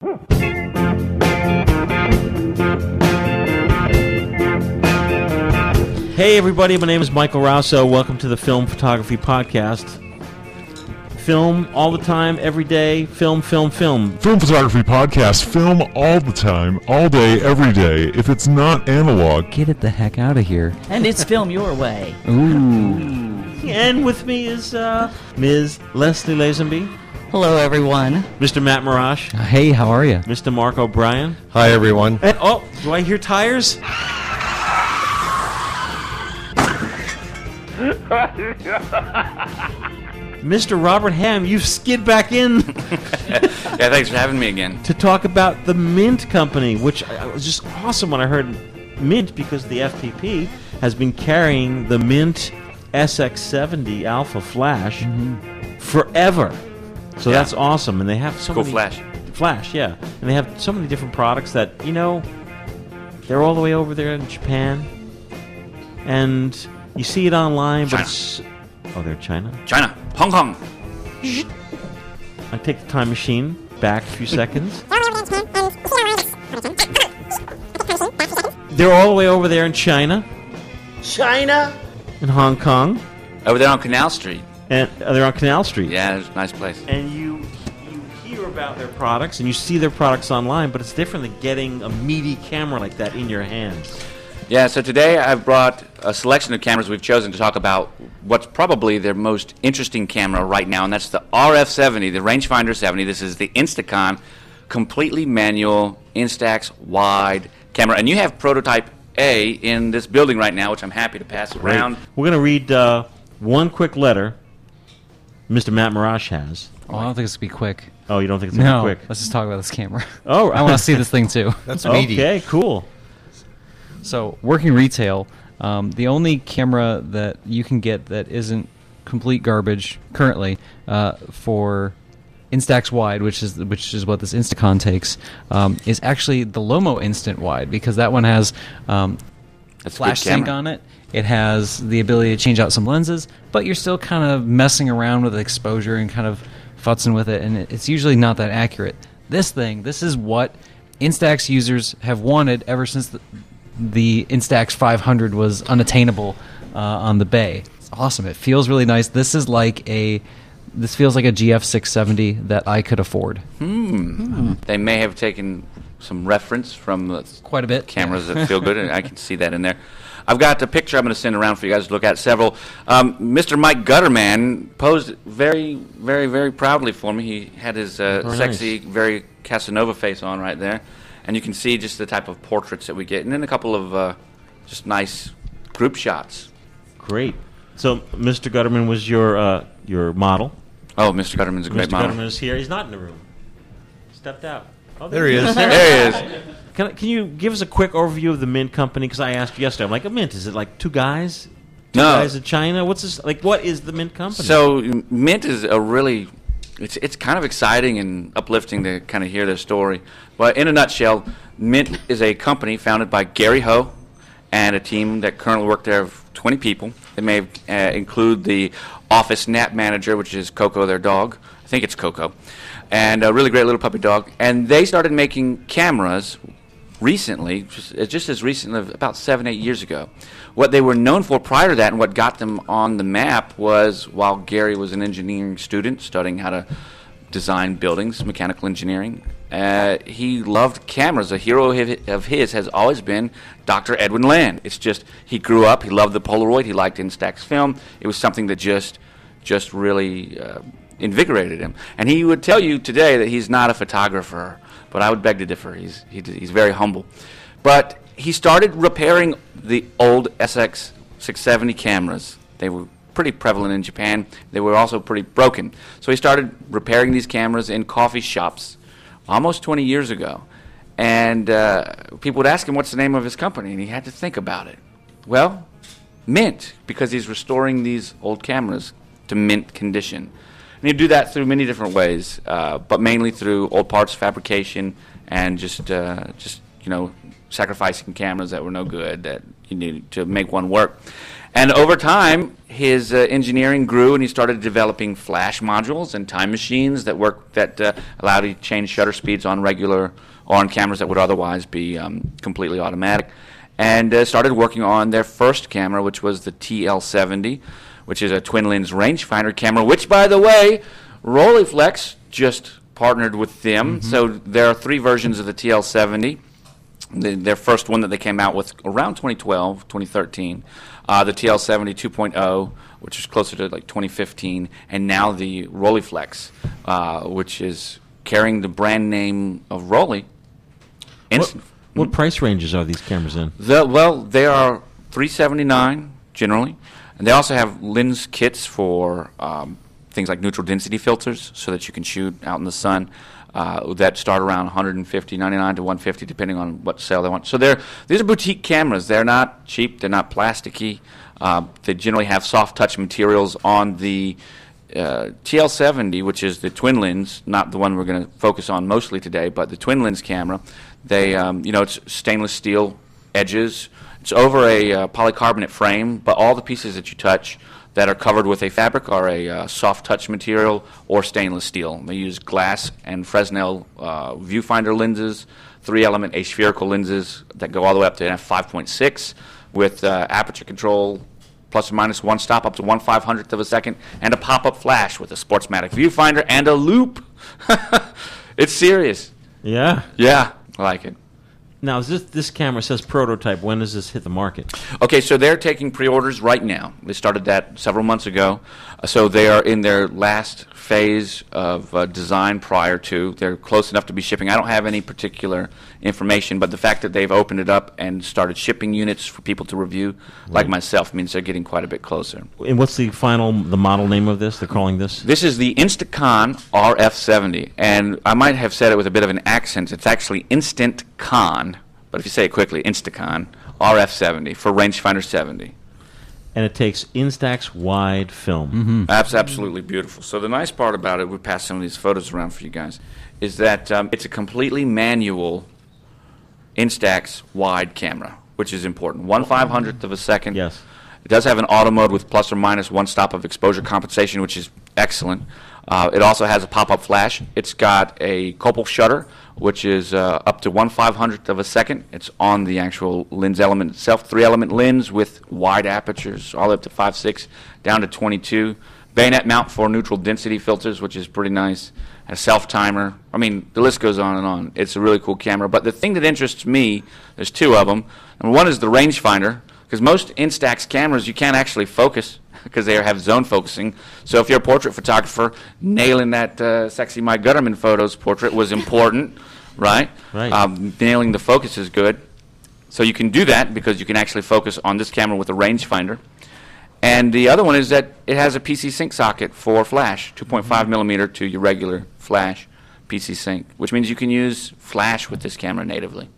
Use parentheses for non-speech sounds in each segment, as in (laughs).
Hey, everybody, my name is Michael Raso. Welcome to the Film Photography Podcast. Film all the time, every day. Film, film, film. Film Photography Podcast. Film all the time, all day, every day. If it's not analog, Get it the heck out of here. And it's film your way. Ooh. And with me is uh, Ms. Leslie Lazenby, Hello, everyone. Mr. Matt Marrash, uh, Hey, how are you? Mr. Mark O'Brien. Hi, everyone. And, oh, do I hear tires? (laughs) Mr. Robert Ham, you've skid back in (laughs) (laughs) Yeah, thanks for having me again. to talk about the Mint Company, which I- I was just awesome when I heard Mint because the FPP has been carrying the Mint SX70 Alpha Flash mm-hmm. forever. So Yeah. that's awesome, and they have so Cool many flash. Flash, yeah, and they have so many different products that you know they're all the way over there in Japan, and you see it online, but China. it's oh, they're China. China, Hong Kong. I take the time machine back a few seconds. They're all the way over there in China, China? in Hong Kong, Over there on Canal Street. And uh, they're on Canal Street. Yeah, it's a nice place. And you you hear about their products and you see their products online, but it's different than getting a meaty camera like that in your hands. Yeah, so today I've brought a selection of cameras we've chosen to talk about what's probably their most interesting camera right now, and that's the RF70, the Rangefinder 70. This is the Instacon completely manual Instax wide camera. And you have prototype A in this building right now, which I'm happy to pass around. We're going to read uh, one quick letter Mr. Matt Marrash has. Oh, I don't think it's gonna be quick. Oh, you don't think it's going to No, be quick? let's just talk about this camera. Oh, (laughs) I want to see this thing too. (laughs) That's meaty. Okay, cool. So, working retail, um, the only camera that you can get that isn't complete garbage currently uh, for Instax wide, which is which is what this Instacon takes, um, is actually the Lomo Instant wide because that one has um, That's a flash sync on it. It has the ability to change out some lenses, but you're still kind of messing around with exposure and kind of futzing with it, and it's usually not that accurate. This thing, this is what Instax users have wanted ever since the, the Instax 500 was unattainable uh, on the Bay. It's awesome. It feels really nice. This is like a this feels like a GF 670 that I could afford. Hmm. They may have taken some reference from the Quite a bit. cameras that feel good, and I can (laughs) see that in there. I've got a picture I'm going to send around for you guys to look at. Several. Um, Mr. Mike Gutterman posed very, very, very proudly for me. He had his uh, Very sexy, nice. very Casanova face on right there, and you can see just the type of portraits that we get, and then a couple of uh, just nice group shots. Great. So, Mr. Gutterman was your uh, your model. Oh, Mr. Gutterman's a great Mr. model. Gutterman is here. He's not in the room. Stepped out. Oh, There he is. There he is. Can, can you give us a quick overview of the Mint Company? Because I asked yesterday. I'm like, a Mint, is it like two guys? Two No. guys in China? What's this? Like, what is the Mint Company? So Mint is a really it's it's kind of exciting and uplifting to kind of hear their story. But in a nutshell, Mint is a company founded by Gary Ho and a team that currently work there of 20 people. They may uh, include the office nap manager, which is Coco, their dog. I think it's Coco, and a really great little puppy dog. And they started making cameras recently, just, uh, just as recently, about seven, eight years ago. What they were known for prior to that, and what got them on the map, was while Gary was an engineering student studying how to design buildings, mechanical engineering, uh, he loved cameras. A hero of his has always been Dr. Edwin Land. It's just he grew up, he loved the Polaroid, he liked Instax film. It was something that just, just really uh, invigorated him. And he would tell you today that he's not a photographer, but I would beg to differ. He's, he, he's very humble. But he started repairing the old SX 670 cameras. They were pretty prevalent in Japan. They were also pretty broken. So he started repairing these cameras in coffee shops almost 20 years ago. And uh, people would ask him what's the name of his company, and he had to think about it. Well, mint, because he's restoring these old cameras to mint condition. And he'd do that through many different ways, uh, but mainly through old parts fabrication and just, uh, just you know, sacrificing cameras that were no good that you needed to make one work. And over time, his uh, engineering grew, and he started developing flash modules and time machines that work that uh, allowed you to change shutter speeds on regular or on cameras that would otherwise be um, completely automatic. And uh, started working on their first camera, which was the TL70, which is a twin lens rangefinder camera. Which, by the way, Rolleiflex just partnered with them. So there are three versions of the TL70 the, their first one that they came out with around 2012, 2013, uh, the TL70 2.0, which is closer to like 2015, and now the Rolleiflex, uh, which is carrying the brand name of Rollei. What, what price ranges are these cameras in? the, well, they are 379 generally, and they also have lens kits for um, things like neutral density filters, so that you can shoot out in the sun. Uh, that start around 150, 99 to 150, depending on what sale they want. So they're these are boutique cameras. They're not cheap. They're not plasticky. Uh, they generally have soft touch materials on the uh, TL70, which is the twin lens, not the one we're going to focus on mostly today, but the twin lens camera. They, um, you know, it's stainless steel edges. It's over a uh, polycarbonate frame, but all the pieces that you touch that are covered with a fabric are a uh, soft touch material or stainless steel. They use glass and Fresnel uh, viewfinder lenses, three element aspherical lenses that go all the way up to f5.6 with uh, aperture control plus or minus one stop up to one five hundredth of a second, and a pop-up flash with a Sportsmatic viewfinder and a loop. (laughs) it's serious. Yeah. Yeah, I like it. Now, is this this camera says prototype. When does this hit the market? Okay, so they're taking pre-orders right now. They started that several months ago. So they are in their last phase of uh, design prior to. They're close enough to be shipping. I don't have any particular information, but the fact that they've opened it up and started shipping units for people to review, like myself, means they're getting quite a bit closer. And what's the final the model name of this? They're calling this. This is the Instacon RF70, and I might have said it with a bit of an accent. It's actually Instant Con, but if you say it quickly, Instacon RF70 for rangefinder 70. And it takes Instax wide film. That's absolutely beautiful. So the nice part about it, we pass some of these photos around for you guys, is that um, it's a completely manual Instax wide camera, which is important. One five hundredth of a second. Yes. It does have an auto mode with plus or minus one stop of exposure compensation, which is excellent. Uh, it also has a pop-up flash. It's got a copal shutter, which is uh, up to one five hundredth of a second. It's on the actual lens element itself. Three-element lens with wide apertures, all the way up to five six, down to 22. Bayonet mount for neutral density filters, which is pretty nice. A self timer. I mean, the list goes on and on. It's a really cool camera. But the thing that interests me, there's two of them. Number one is the rangefinder, because most Instax cameras you can't actually focus because they have zone focusing. So if you're a portrait photographer, nailing that uh, sexy Mike Gutterman photos portrait was important, (laughs) right? Right. Um, nailing the focus is good. So you can do that because you can actually focus on this camera with a rangefinder. And the other one is that it has a PC sync socket for flash, 2.5 millimeter to your regular flash PC sync, which means you can use flash with this camera natively.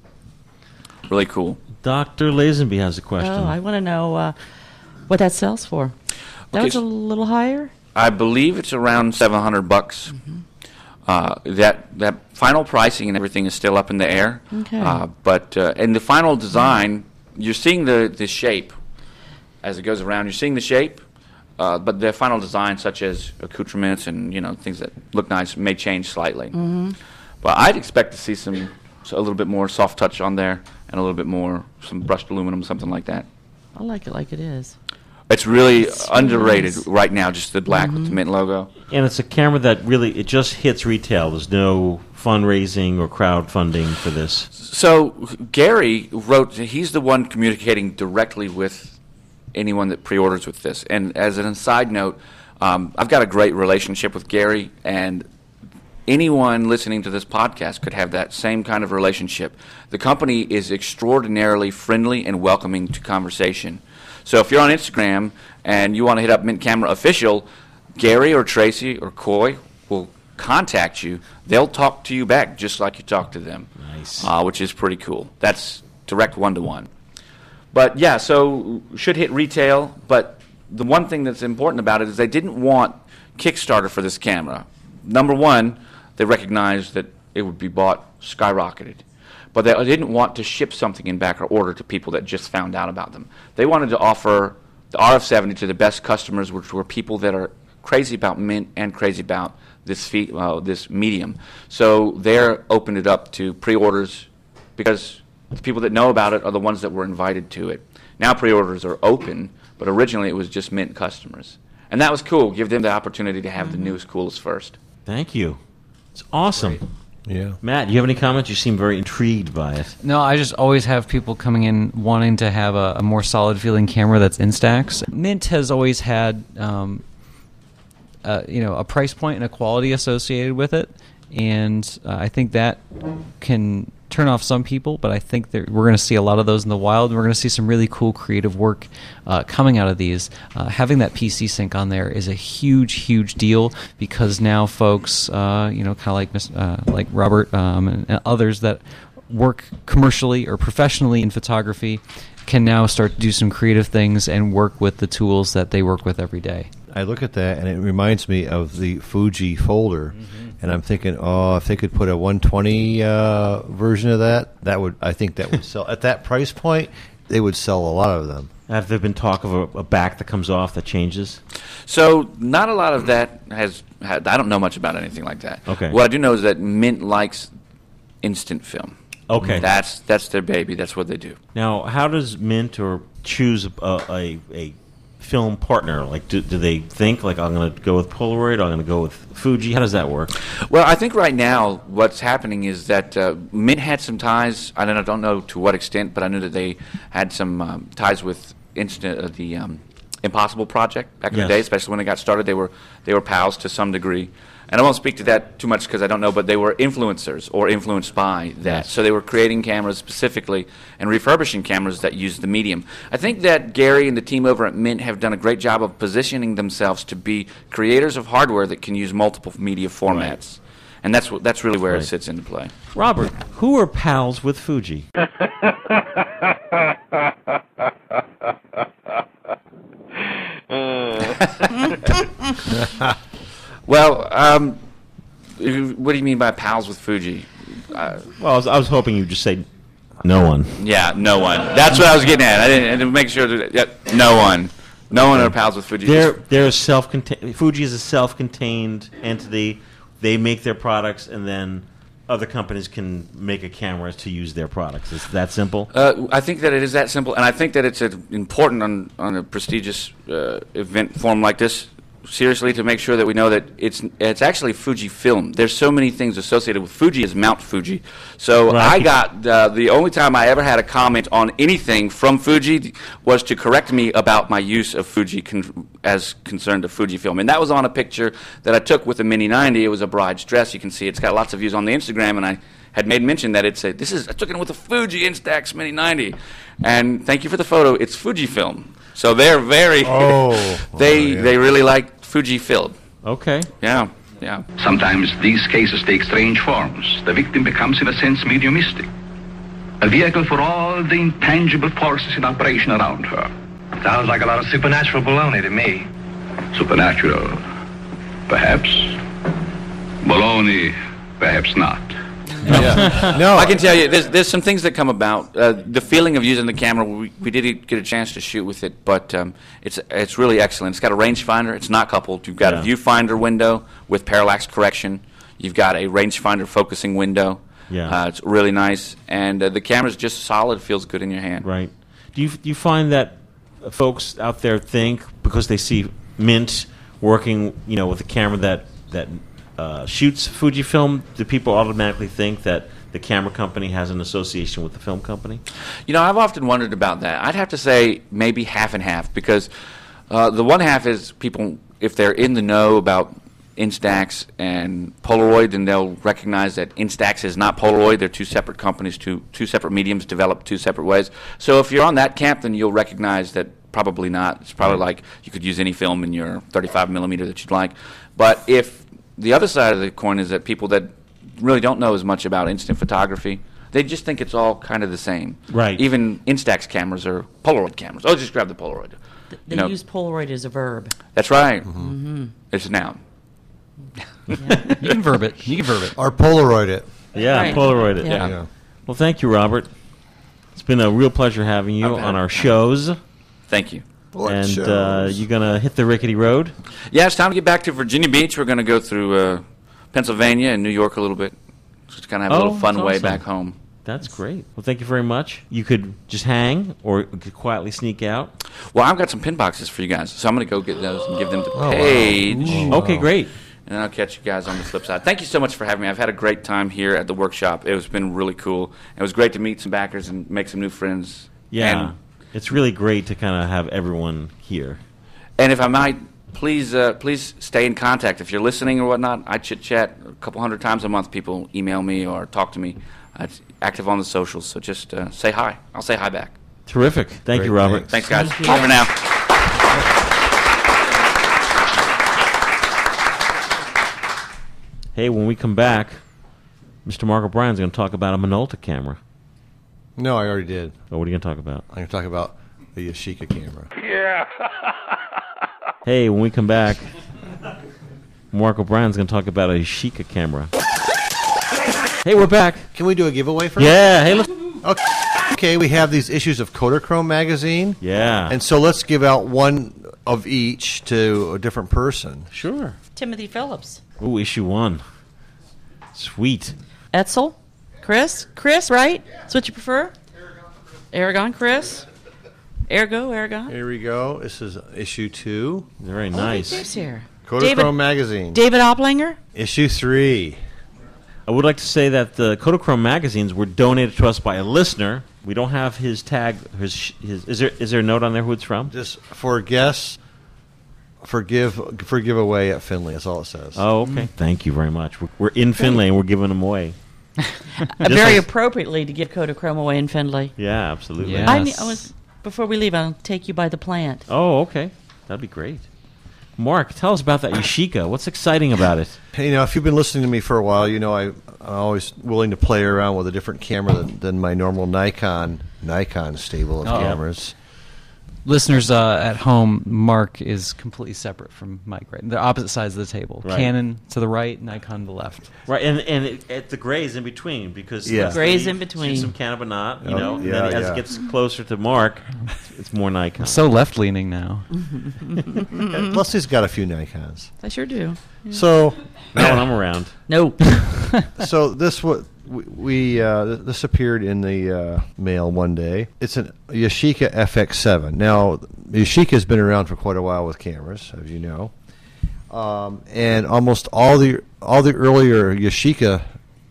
Really cool. Dr. Lazenby has a question. Oh, I want to know uh, what that sells for. That Okay, was a little higher. I believe it's around 700 bucks. Uh, that that final pricing and everything is still up in the air. Okay. Uh, but uh, in the final design, you're seeing the the shape as it goes around. You're seeing the shape, uh, but the final design, such as accoutrements and you know things that look nice, may change slightly. Mm-hmm. But I'd expect to see some so a little bit more soft touch on there and a little bit more some brushed aluminum, something like that. I like it like it is. It's really It's underrated nice. right now, just the black with the mint logo. And it's a camera that really it just hits retail. There's no fundraising or crowdfunding for this. So Gary wrote. He's the one communicating directly with anyone that pre-orders with this. And as an aside note, um, I've got a great relationship with Gary, and anyone listening to this podcast could have that same kind of relationship. The company is extraordinarily friendly and welcoming to conversation. So if you're on Instagram and you want to hit up Mint Camera Official, Gary or Tracy or Coy will contact you. They'll talk to you back just like you talk to them. Nice. Uh, which is pretty cool. That's direct one to one. But yeah, so should hit retail. But the one thing that's important about it is they didn't want Kickstarter for this camera. Number one, they recognized that it would be bought skyrocketed. But they didn't want to ship something in backer order to people that just found out about them. They wanted to offer the RF70 to the best customers, which were people that are crazy about Mint and crazy about this fee, uh, this medium. So they're opened it up to pre-orders because the people that know about it are the ones that were invited to it. Now pre-orders are open, but originally it was just Mint customers, and that was cool. Give them the opportunity to have the newest, coolest first. Thank you. It's awesome. Yeah. Matt, do you have any comments? You seem very intrigued by it. No, I just always have people coming in wanting to have a, a more solid feeling camera that's Instax. Mint has always had, um, uh, you know, a price point and a quality associated with it, and uh, I think that can turn off some people. But I think that we're going to see a lot of those in the wild, and we're going to see some really cool creative work uh, coming out of these. Uh, having that PC sync on there is a huge, huge deal because now folks, uh, you know, kind of like uh, like Robert um, and, and others that work commercially or professionally in photography can now start to do some creative things and work with the tools that they work with every day. I look at that and it reminds me of the Fuji folder, and I'm thinking, oh, if they could put a 120 uh, version of that, that would I think that would sell at that price point. They would sell a lot of them. Have there been talk of a, a back that comes off that changes? So not a lot of that has. Had, I don't know much about anything like that. Okay. What I do know is that Mint likes instant film. Okay. That's that's their baby. That's what they do. Now, how does Mint or choose a, a, a film partner? Like, do, do they think like I'm going to go with Polaroid? I'm going to go with Fuji? How does that work? Well, I think right now what's happening is that uh, Mint had some ties. I don't, I don't know to what extent, but I knew that they had some um, ties with instant uh, the um, Impossible Project back in Yes. the day, especially when it got started. They were they were pals to some degree, and I won't speak to that too much because I don't know. But they were influencers or influenced by that, Yes. so they were creating cameras specifically and refurbishing cameras that used the medium. I think that Gary and the team over at Mint have done a great job of positioning themselves to be creators of hardware that can use multiple media formats. And that's that's really where right. it sits into play. Robert, who are pals with Fuji? (laughs) (laughs) Well, um, what do you mean by pals with Fuji? Uh, Well, I was, I was hoping you'd just say no one. yeah, no one. That's what I was getting at. I didn't, I didn't make sure that yeah, no one, no one are pals with Fuji. They're they're self-contained. Fuji is a self-contained entity. They make their products, and then other companies can make a camera to use their products. It's that simple. Uh, I think that it is that simple, and I think that it's important on, on a prestigious uh, event form like this. Seriously, to make sure that we know that it's it's actually Fuji film. There's so many things associated with Fuji is Mount Fuji. So Right. I got uh, the only time I ever had a comment on anything from Fuji was to correct me about my use of Fuji con- as concerned to Fujifilm, and that was on a picture that I took with a Mini 90. It was a bride's dress. You can see it's got lots of views on the Instagram, and I had made mention that it's a this is I took it with a Fuji Instax Mini 90, and thank you for the photo. It's Fujifilm, so they're very Oh. (laughs) they Oh, yeah. they really like Fujifilm. Okay. Yeah, yeah. Sometimes these cases take strange forms. The victim becomes, in a sense, mediumistic. A vehicle for all the intangible forces in operation around her. Sounds like a lot of supernatural baloney to me. Supernatural, perhaps. Baloney, perhaps not. Yeah. no, I can tell you, there's there's some things that come about. Uh, the feeling of using the camera, we, we did get a chance to shoot with it, but um, it's it's really excellent. It's got a rangefinder. It's not coupled. You've got Yeah. a viewfinder window with parallax correction. You've got a rangefinder focusing window. Yeah. Uh, it's really nice, and uh, the camera's just solid. Feels good in your hand. Right. Do you do you find that folks out there think because they see Mint working, you know, with a camera that that uh, shoots Fujifilm, do people automatically think that the camera company has an association with the film company? You know, I've often wondered about that. I'd have to say maybe half and half because uh, the one half is people, if they're in the know about Instax and Polaroid, then they'll recognize that Instax is not Polaroid. They're two separate companies, two two separate mediums developed two separate ways. So if you're on that camp, then you'll recognize that probably not. It's probably like you could use any film in your 35 millimeter that you'd like. But if the other side of the coin is that people that really don't know as much about instant photography, they just think it's all kind of the same. Right. Even Instax cameras are Polaroid cameras. Oh, just grab the Polaroid. They You know, use Polaroid as a verb. That's right. Mm-hmm. It's a noun. You can verb it. You can verb it. or Polaroid it. Yeah, Right. Polaroid it. Yeah. Yeah. Well, thank you, Robert. It's been a real pleasure having you Okay. on our shows. Thank you. What and uh, you're gonna hit the rickety road. Yeah, it's time to get back to Virginia Beach. We're going to go through uh, Pennsylvania and New York a little bit. Just kind of have a Oh, little fun way awesome. back home. That's great. Well, thank you very much. You could just hang, or you could quietly sneak out. Well, I've got some pin boxes for you guys, so I'm going to go get those and give them to wow. Paige. Okay, great. And I'll catch you guys on the flip side. Thank you so much for having me. I've had a great time here at the workshop. It has been really cool. It was great to meet some backers and make some new friends. Yeah, And, it's really great to kind of have everyone here. and if I might, please, uh, please stay in contact. If you're listening or whatnot, I chit chat a couple hundred times a month. People email me or talk to me. I'm active on the socials, so just uh, say hi. I'll say hi back. Terrific. Thank Great, you, Robert. Thanks, guys. Over now. Hey, when we come back, Mr. Mark O'Brien's going to talk about a Minolta camera. No, I already did. Oh, what are you going to talk about? I'm going to talk about the Yashica camera. Yeah. (laughs) hey, when we come back, Mark O'Brien's going to talk about a Yashica camera. Hey, we're back. Can we do a giveaway for? Yeah. Hey, look. Okay. Okay, we have these issues of Kodachrome magazine. Yeah. And so let's give out one of each to a different person. sure. Timothy Phillips. Ooh, issue one. Sweet. Etzel? Chris? Chris, right? That's what you prefer? Aragon, Chris? Ergo, Aragon? Here we go. This is issue two. Very oh, Who's nice. here? Kodachrome magazine. David Oplinger? issue three. I would like to say that the Kodachrome magazines were donated to us by a listener. We don't have his tag. His, his is there is there a note on there who it's from? Just for guests, forgive for giveaway at Findlay. That's all it says. Oh, okay. Mm. Thank you very much. We're, we're in Findlay and we're giving them away. (laughs) Just very like- appropriately to give Kodachrome away in Findlay. Yeah, absolutely. Yeah. I, Yes. I was before we leave. I'll take you by the plant. Oh, okay. That'd be great. Mark, tell us about that Yashica. What's exciting about it? Hey, you know, if you've been listening to me for a while, you know I, I'm always willing to play around with a different camera than, than my normal Nikon Nikon stable of Uh-oh. cameras. Listeners uh, at home, Mark is completely separate from Mike. Right, they're opposite sides of the table. Right. Canon to the right, Nikon to the left. Right, and and it, it, the gray's in between because Yeah. Leslie Gray's in between. shoots some Canon, but not you Oh, know. and yeah, as it gets closer to Mark, it's more Nikon. So left leaning now. (laughs) And Leslie's got a few Nikons. I sure do. So, not when I'm around. No. (laughs) so this what we, we uh, this appeared in the uh, mail one day. It's an Yashica FX7. Now, Yashica has been around for quite a while with cameras, as you know, um, and almost all the all the earlier Yashica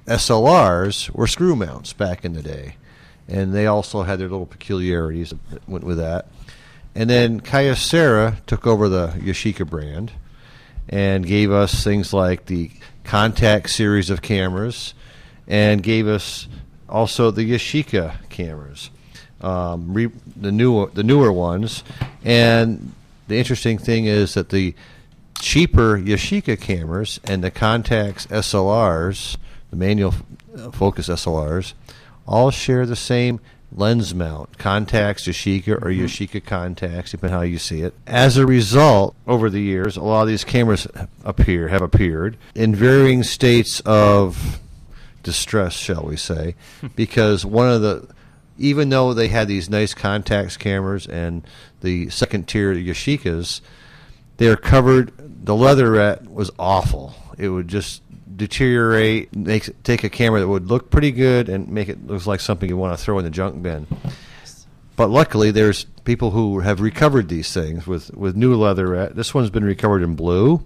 SLRs were screw mounts back in the day, and they also had their little peculiarities that went with that. And then Kyocera took over the Yashica brand and gave us things like the Contax series of cameras and gave us also the Yashica cameras, um, re- the newer the newer ones. And the interesting thing is that the cheaper Yashica cameras and the Contax SLRs, the manual f- focus SLRs, all share the same lens mount, Contax, Yashica, or Yashica Contax, depending how you see it. As a result, over the years, a lot of these cameras appear have appeared in varying states of distress, shall we say, (laughs) because one of the even though they had these nice Contax cameras and the second tier Yashicas, they're covered. The leatherette was awful. It would just deteriorate. Make take a camera that would look pretty good and make it look like something you want to throw in the junk bin. But luckily, there's people who have recovered these things with with new leatherette. This one's been recovered in blue,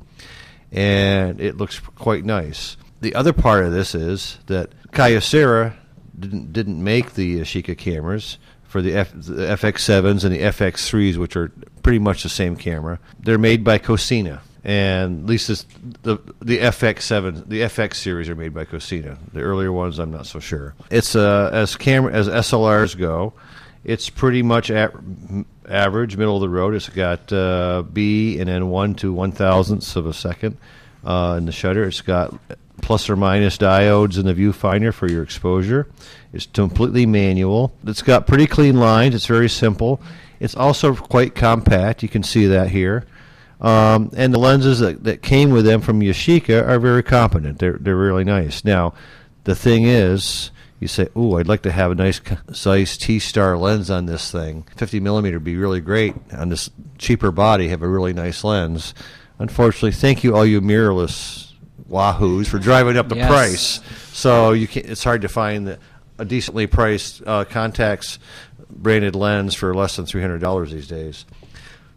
and it looks quite nice. The other part of this is that Kyocera didn't didn't make the Yashica cameras for the, F, the FX7s and the FX3s, which are pretty much the same camera. They're made by Cosina, and at least this, the the FX7, the FX series are made by Cosina. The earlier ones, I'm not so sure. It's uh, as camera as SLRs go, it's pretty much at average, middle of the road. It's got uh, B and then one to one thousandths of a second uh, in the shutter. It's got plus or minus diodes in the viewfinder for your exposure. It's completely manual. It's got pretty clean lines. It's very simple. It's also quite compact. You can see that here. Um, and the lenses that, that came with them from Yashica are very competent. They're, they're really nice. Now, the thing is, you say, "Oh, I'd like to have a nice c- Zeiss T-Star lens on this thing. 50 millimeter would be really great on this cheaper body. Have a really nice lens." Unfortunately, thank you all you mirrorless wahoos for driving up the Yes. price. So you can It's hard to find the, a decently priced uh, Contax branded lens for less than three hundred dollars these days.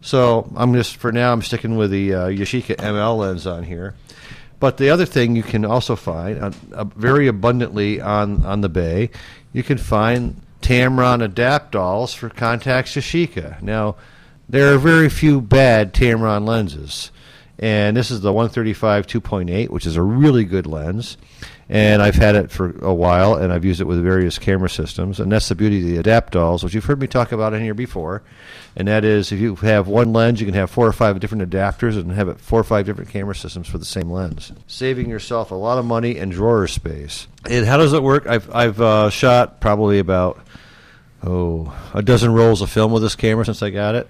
So I'm just for now I'm sticking with the uh, Yashica ML lens on here. But the other thing you can also find uh, uh, very abundantly on on the bay, you can find Tamron Adaptalls for Contax Yashica. Now, there are very few bad Tamron lenses, and this is the 135 2.8, which is a really good lens. And I've had it for a while, and I've used it with various camera systems. And that's the beauty of the Adaptalls, which you've heard me talk about in here before. And that is, if you have one lens, you can have four or five different adapters and have it four or five different camera systems for the same lens, saving yourself a lot of money and drawer space. And how does it work? I've I've uh, shot probably about oh a dozen rolls of film with this camera since I got it.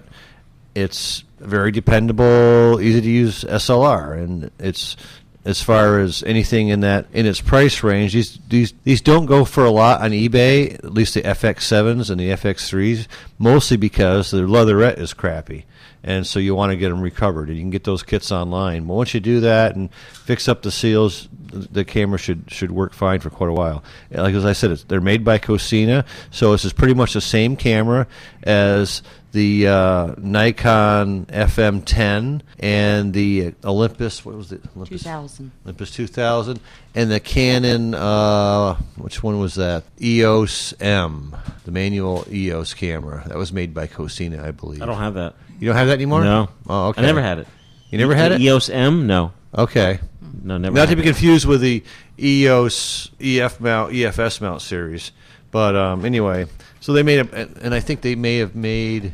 It's very dependable, easy to use SLR, and it's as far as anything in that in its price range. These these these don't go for a lot on eBay. At least the FX sevens and the FX threes, mostly because the leatherette is crappy, and so you want to get them recovered. And you can get those kits online. But once you do that and fix up the seals, the the camera should should work fine for quite a while. Like as I said, it's, they're made by Cosina, so this is pretty much the same camera as the uh, Nikon FM10 and the Olympus. What was it? Olympus 2000. Olympus 2000 and the Canon. Uh, which one was that? EOS M, the manual EOS camera that was made by Cosina, I believe. I don't have that. You don't have that anymore? No. Oh, okay. I never had it. You never had The it? EOS M? No. Okay. No, never. Not to be confused with the EOS EF mount EFS mount series, but um, anyway, so they made a, and I think they may have made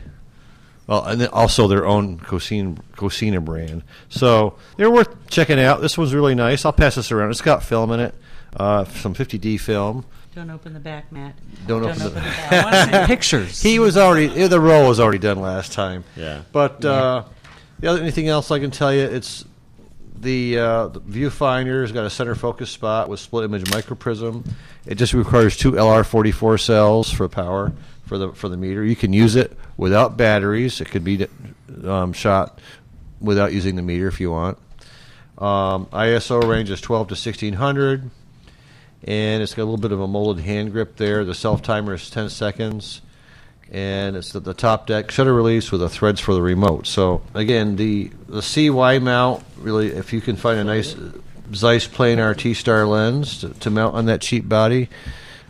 well, and then also their own Cosina Cosina brand. So they're worth checking out. This one's really nice. I'll pass this around. It's got film in it, uh, some 50D film. Don't open the back, Matt. Don't open the- back. (laughs) Pictures. He was already the roll was already done last time. Yeah. But uh, the other anything else I can tell you, it's the, uh, the viewfinder has got a center focus spot with split image microprism. It just requires two LR44 cells for power for the for the meter. You can use it without batteries. It could be um, shot without using the meter if you want. Um, ISO range is 12 to 1600, and it's got a little bit of a molded hand grip there. The self timer is 10 seconds, and it's the, the top deck shutter release with the threads for the remote. So again, the the CY mount really, if you can find a nice Zeiss planar T star lens to, to mount on that cheap body,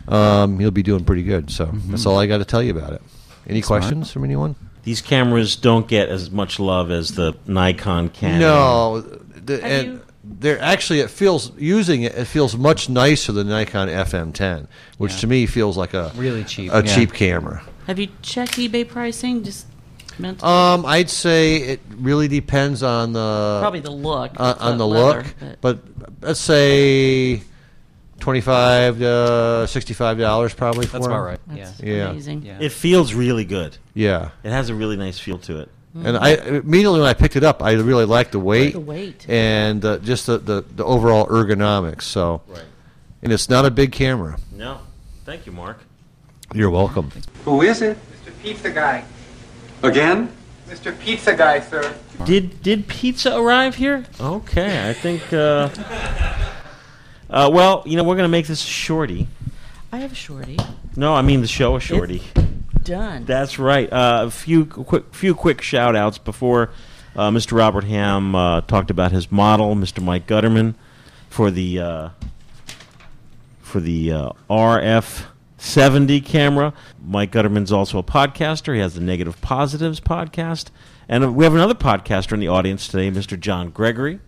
um, you'll be doing pretty good. So that's all I got to tell you about it. Any Smart. questions from anyone? These cameras don't get as much love as the Nikon Canon. No, the, and you- they're actually it feels using it. It feels much nicer than Nikon FM10, which Yeah. to me feels like a Really cheap, a yeah. cheap camera. Have you checked eBay pricing? Just meant Um, I'd say it really depends on the probably the look. on, the on the leather, look, but let's say twenty-five to sixty-five dollars probably. For That's about right. That's Yeah. Yeah. amazing. Yeah. It feels really good. Yeah, It has a really nice feel to it. and I immediately when I picked it up, I really liked the weight, The weight. and uh, just the, the the overall ergonomics. So, Right. and it's not a big camera. No. Thank you, Mark. You're welcome. Who is it? Mr. Pizza Guy. Again? Mr. Pizza Guy, sir. Did did pizza arrive here? Okay, I think. Uh, uh, well, you know, we're gonna make this a shorty. I have a shorty. No, I mean the show a shorty. Done. That's right. Uh, a few quick few quick shout outs before uh, Mr. Robert Ham uh, talked about his model, Mr. Mike Gutterman, for the uh, for the uh, RF 70 camera. Mike Gutterman's also a podcaster. He has the Negative Positives podcast, and uh, we have another podcaster in the audience today, Mr. John Gregory,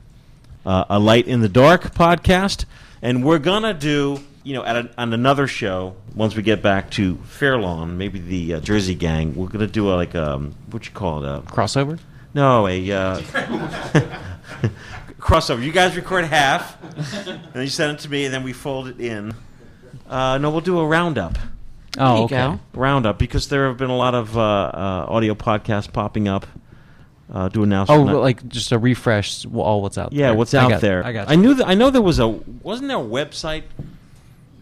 uh, a Light in the Dark podcast, and we're gonna do. You know, at a, on another show, once we get back to Fairlawn, maybe the uh, Jersey Gang, we're gonna do a, like um, what you call it? A, Crossover? no, a uh, (laughs) crossover. You guys record half, and then you send it to me, and then we fold it in. Uh, no, we'll do a roundup. Oh, There you okay. go. Roundup because there have been a lot of uh, uh, audio podcasts popping up. Uh, doing now. Oh, like just a refresh. All what's out yeah, there. what's I out got- there? I got. I knew that. I know there was a. Wasn't there a website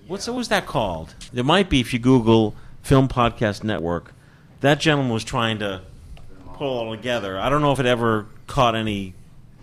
what's what was that called? There might be if you Google Film Podcast Network. That gentleman was trying to pull it all together. I don't know if it ever caught any.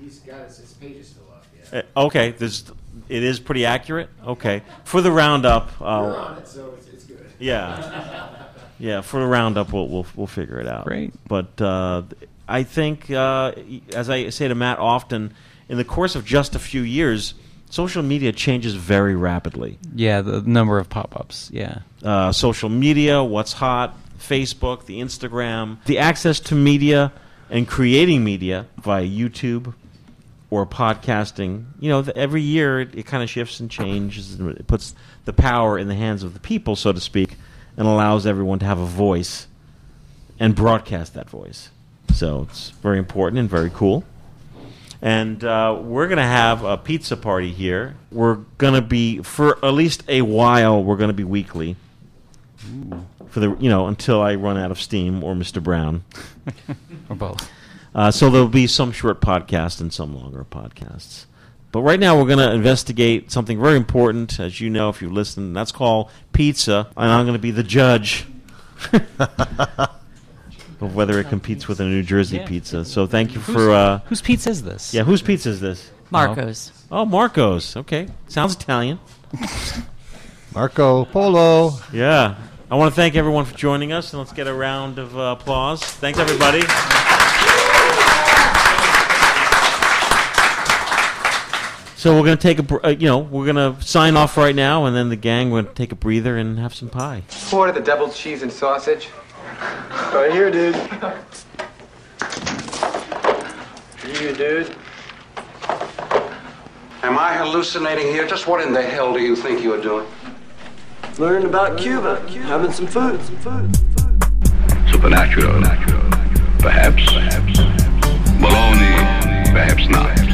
He's got his, his pages still up. Yeah. Uh, okay, there's, it is pretty accurate. Okay, for the roundup, I'll, We're on it, so it's, it's good. yeah, yeah. For the roundup, we'll we'll, we'll figure it out. Great. But uh, I think, uh, as I say to Matt often, in the course of just a few years, social media changes very rapidly. Yeah, the number of pop-ups. Yeah. Uh, social media, what's hot, Facebook, the Instagram, the access to media and creating media via YouTube or podcasting. You know, the, every year it, it kind of shifts and changes. And it puts the power in the hands of the people, so to speak, and allows everyone to have a voice and broadcast that voice. So it's very important and very cool. And uh, we're going to have a pizza party here. We're going to be, for at least a while, we're going to be weekly. For the, you know, until I run out of steam or Mr. Brown. (laughs) or both. Uh, so there'll be some short podcasts and some longer podcasts. But right now we're going to investigate something very important, as you know if you listen. That's called pizza, and I'm going to be the judge (laughs) of whether it competes with a New Jersey Yeah. pizza. So thank you for. Uh, whose pizza is this? Yeah, whose pizza is this? Marco's. Oh, oh Marco's. Okay, sounds Italian. (laughs) Marco Polo. Yeah. I want to thank everyone for joining us, and let's get a round of uh, applause. Thanks, everybody. So we're going to take a, br- uh, you know, we're going to sign off right now, and then the gang will take a breather and have some pie. Order the double cheese and sausage. Right here, dude. Here, dude. Am I hallucinating here? Just what in the hell do you think you're doing? Learning about Cuba. Having some food. Some food. some food. Supernatural. Perhaps. Baloney. Perhaps not.